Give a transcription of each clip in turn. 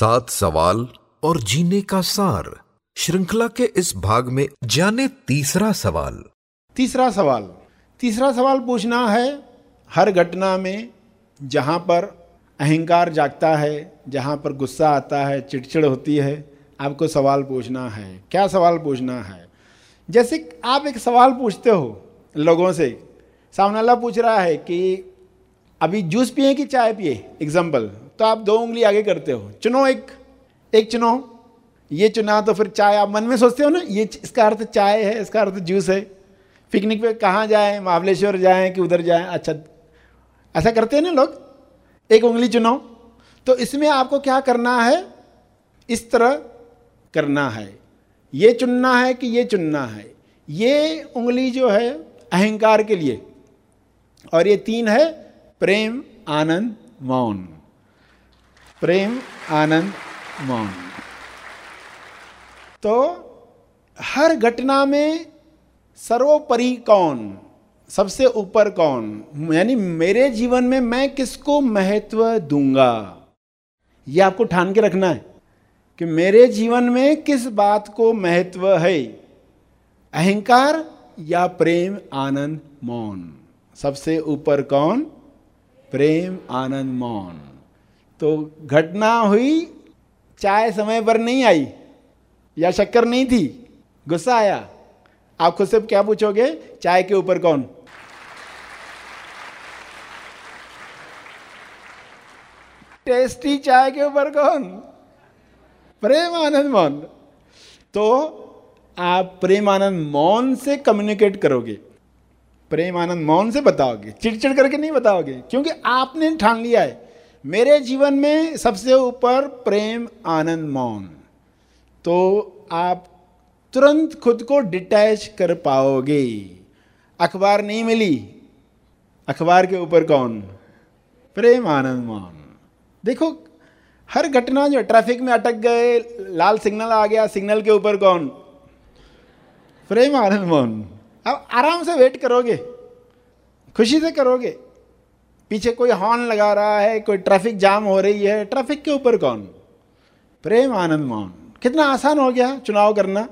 सात सवाल और जीने का सार। श्रृंखला के इस भाग में जाने तीसरा सवाल। तीसरा सवाल। तीसरा सवाल पूछना है, हर घटना में जहाँ पर अहंकार जागता है, जहाँ पर गुस्सा आता है, चिड़चिड़ होती है, आपको सवाल पूछना है। क्या सवाल पूछना है? जैसे आप एक सवाल पूछते हो लोगों से, सामने वाला पूछ रहा है कि, अभी जूस पिए कि चाय पिए? एग्ज़ाम्पल तो आप दो उंगली आगे करते हो। चुनो एक एक चुनो। ये चुना तो फिर चाय आप मन में सोचते हो ना, ये इसका अर्थ चाय है, इसका अर्थ जूस है। पिकनिक पे कहाँ जाएँ, महाबलेश्वर जाएँ कि उधर जाएँ? अच्छा ऐसा करते हैं ना लोग। एक उंगली चुनो। तो इसमें आपको क्या करना है? इस तरह करना है। ये चुनना है कि ये चुनना है। ये उंगली जो है, अहंकार के लिए। और ये तीन है, प्रेम, आनंद, मौन। प्रेम, आनंद, मौन। तो हर घटना में सर्वोपरि कौन? सबसे ऊपर कौन? यानी मेरे जीवन में मैं किसको महत्व दूँगा? यह आपको ठान के रखना है कि मेरे जीवन में किस बात को महत्व है? अहंकार या प्रेम, आनंद, मौन? सबसे ऊपर कौन? प्रेम, आनंद, मौन। तो घटना हुई, चाय समय पर नहीं आई, या शक्कर नहीं थी, गुस्सा आया। आप खुद से क्या पूछोगे, चाय के ऊपर कौन? टेस्टी चाय के ऊपर कौन? प्रेम आनंद मौन। तो आप प्रेम आनंद मौन से कम्युनिकेट करोगे। प्रेम आनंद मौन से बताओगे। चिड़चिड़ करके नहीं बताओगे, क्योंकि आपने ठान लिया है। मेरे जीवन में सबसे ऊपर प्रेम, आनंद, मौन। तो आप तुरंत खुद को डिटैच कर पाओगे। अखबार नहीं मिली। अखबार के ऊपर कौन? प्रेम, आनंद, मौन। देखो, हर घटना जो ट्रैफ़िक में अटक गए, लाल सिग्नल आ गया, सिग्नल के ऊपर कौन? प्रेम, आनंद, मौन। अब आराम से वेट करोगे। खुशी से करोगे। पीछे कोई हॉर्न लगा रहा है, कोई ट्रैफ़िक जाम हो रही है, ट्रैफ़िक के ऊपर कौन? प्रेम आनंद मौन कितना आसान हो गया चुनाव करना,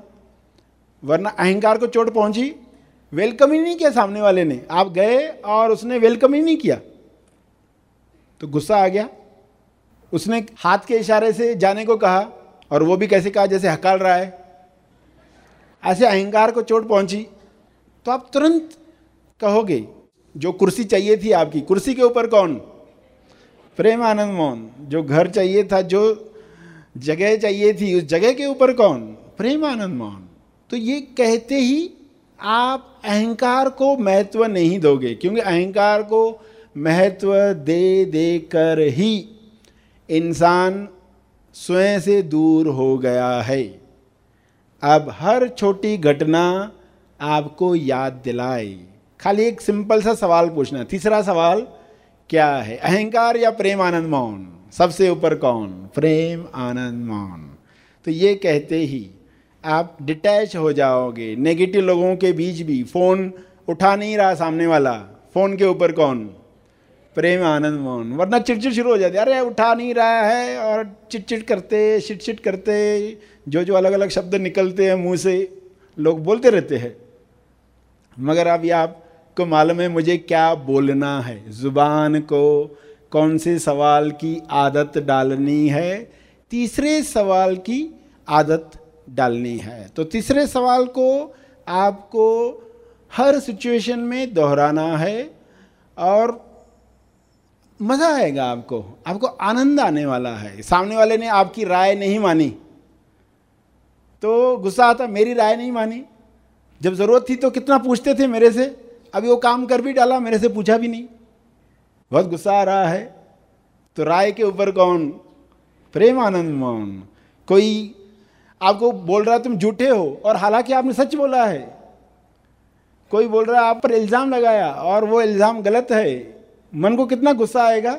वरना अहंकार को चोट पहुँची वेलकम ही नहीं किया सामने वाले ने। आप गए और उसने वेलकम ही नहीं किया। तो गुस्सा आ गया। उसने हाथ के इशारे से जाने को कहा और वो भी कैसे कहा, जैसे हकाल रहा है। ऐसे अहंकार को चोट पहुँची तो आप तुरंत कहोगे जो कुर्सी चाहिए थी आपकी। कुर्सी के ऊपर कौन? प्रेम आनंद मोहन जो घर चाहिए था, जो जगह चाहिए थी, उस जगह के ऊपर कौन? प्रेम आनंद मोहन तो ये कहते ही आप अहंकार को महत्व नहीं दोगे, क्योंकि अहंकार को महत्व दे दे कर ही इंसान स्वयं से दूर हो गया है। अब हर छोटी घटना आपको याद दिलाए। खाली एक सिंपल सा सवाल पूछना तीसरा सवाल, क्या है? अहंकार या प्रेम आनंद मौन? सबसे ऊपर कौन? प्रेम आनंद मौन। तो ये कहते ही आप डिटैच हो जाओगे। नेगेटिव लोगों के बीच भी फ़ोन उठा नहीं रहा सामने वाला। फ़ोन के ऊपर कौन? प्रेम आनंद मौन। वरना चिड़चिड़ शुरू हो जाती है। अरे, उठा नहीं रहा है और चिटचिट करते चिटचिट करते, जो जो अलग अलग शब्द निकलते हैं मुँह से, लोग बोलते रहते हैं। मगर अब आपको मालूम है मुझे क्या बोलना है? ज़ुबान को कौन से सवाल की आदत डालनी है? तीसरे सवाल की आदत डालनी है। तो तीसरे सवाल को आपको हर सिचुएशन में दोहराना है और मज़ा आएगा आपको। आपको आनंद आने वाला है। सामने वाले ने आपकी राय नहीं मानी। तो गुस्सा आता, मेरी राय नहीं मानी? जब ज़रूरत थी तो कितना पूछते थे मेरे से? अभी वो काम कर भी डाला, मेरे से पूछा भी नहीं। बहुत गुस्सा आ रहा है। तो राय के ऊपर कौन? प्रेम आनंद मौन। कोई आपको बोल रहा तुम झूठे हो, और हालाँकि आपने सच बोला है। कोई बोल रहा है आप पर इल्ज़ाम लगाया, और वो इल्ज़ाम गलत है। मन को कितना गुस्सा आएगा?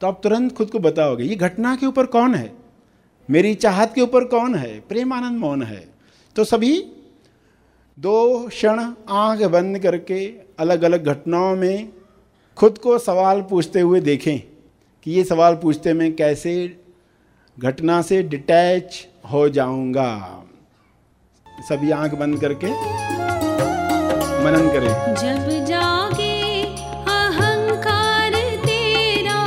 तो आप तुरंत खुद को बताओगे, ये घटना के ऊपर कौन है? मेरी चाहत के ऊपर कौन है? प्रेम आनंद मौन है। तो सभी दो क्षण आँख बंद करके अलग अलग घटनाओं में खुद को सवाल पूछते हुए देखें कि ये सवाल पूछते में कैसे घटना से डिटैच हो जाऊँगा। सभी आँख बंद करके मनन करें। जब जागे अहंकार तेरा,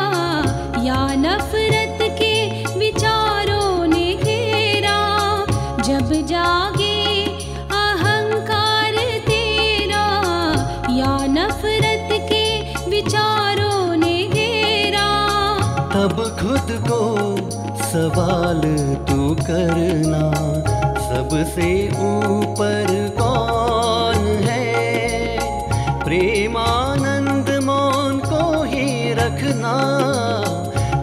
या नफरत के विचारों ने घेरा, जब जागे सवाल तू करना। सबसे ऊपर कौन है? प्रेमानंद मौन को ही रखना।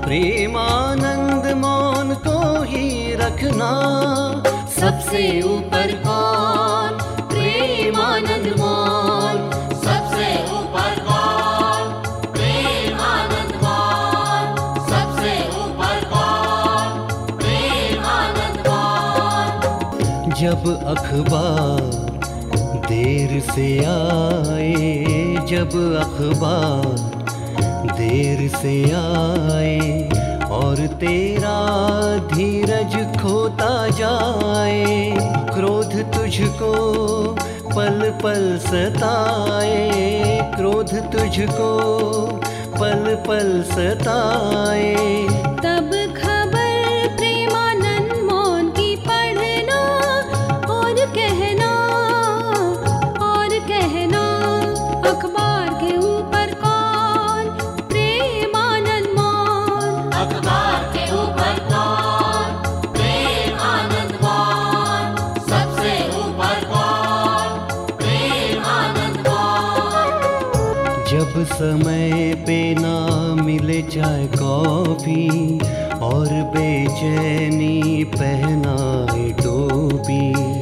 प्रेमानंद मौन को ही रखना। सबसे ऊपर कौन जब अखबार देर से आए, जब अखबार देर से आए, और तेरा धीरज खोता जाए, क्रोध तुझको पल पल सताए, क्रोध तुझको पल पल सताए। जब समय पे ना मिले चाय कॉफ़ी और बेचैनी पहनाए टोपी।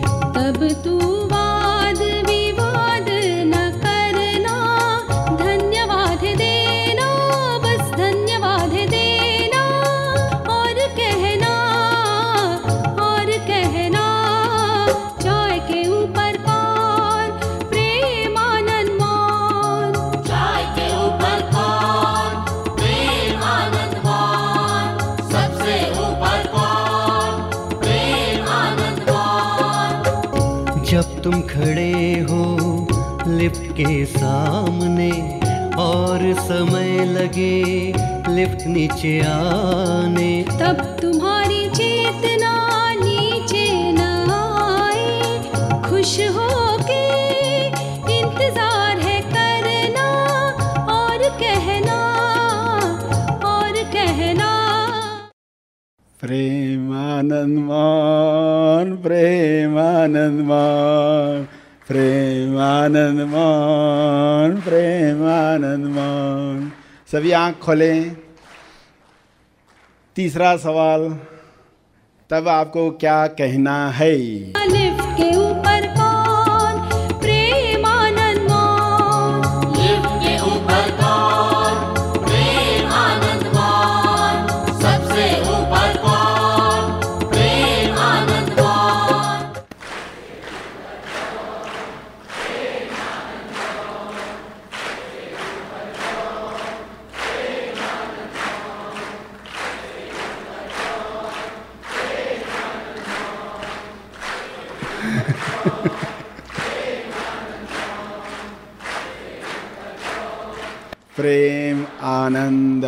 जब तुम खड़े हो लिफ्ट के सामने और समय लगे लिफ्ट नीचे आने, तब तुम्हारी चेतना नीचे न आए। खुश हो के इंतज़ार प्रेमानंद मान प्रेमानंदमान मान प्रेमानंद मान प्रेमानंद मान सभी आँख खोलें। तीसरा सवाल, तब आपको क्या कहना है? प्रेम आनंद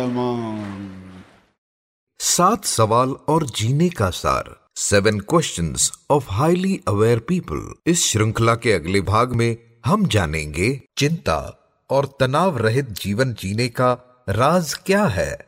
सात सवाल और जीने का सार। Seven question of highly aware people इस श्रृंखला के अगले भाग में हम जानेंगे चिंता और तनाव रहित जीवन जीने का राज क्या है।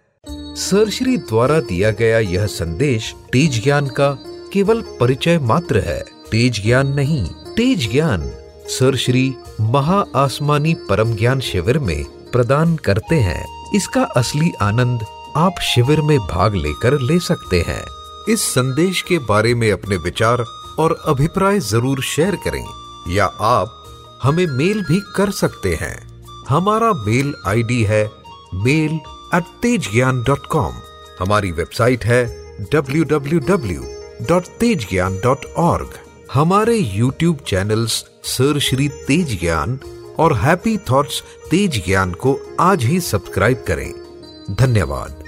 सरश्री द्वारा दिया गया यह संदेश तेज ज्ञान का केवल परिचय मात्र है। तेज ज्ञान नहीं, तेज ज्ञान। सर श्री महा आसमानी परम ज्ञान शिविर में प्रदान करते हैं। इसका असली आनंद आप शिविर में भाग लेकर ले सकते हैं। इस संदेश के बारे में अपने विचार और अभिप्राय ज़रूर शेयर करें, या आप हमें मेल भी कर सकते हैं। हमारा मेल आईडी है mail at Tej Gyan dot com हमारी वेबसाइट है W W W dot Tej Gyan dot org हमारे YouTube channels sir Shri Tej Gyan और हैप्पी थॉट्स तेज ज्ञान को आज ही सब्सक्राइब करें। धन्यवाद।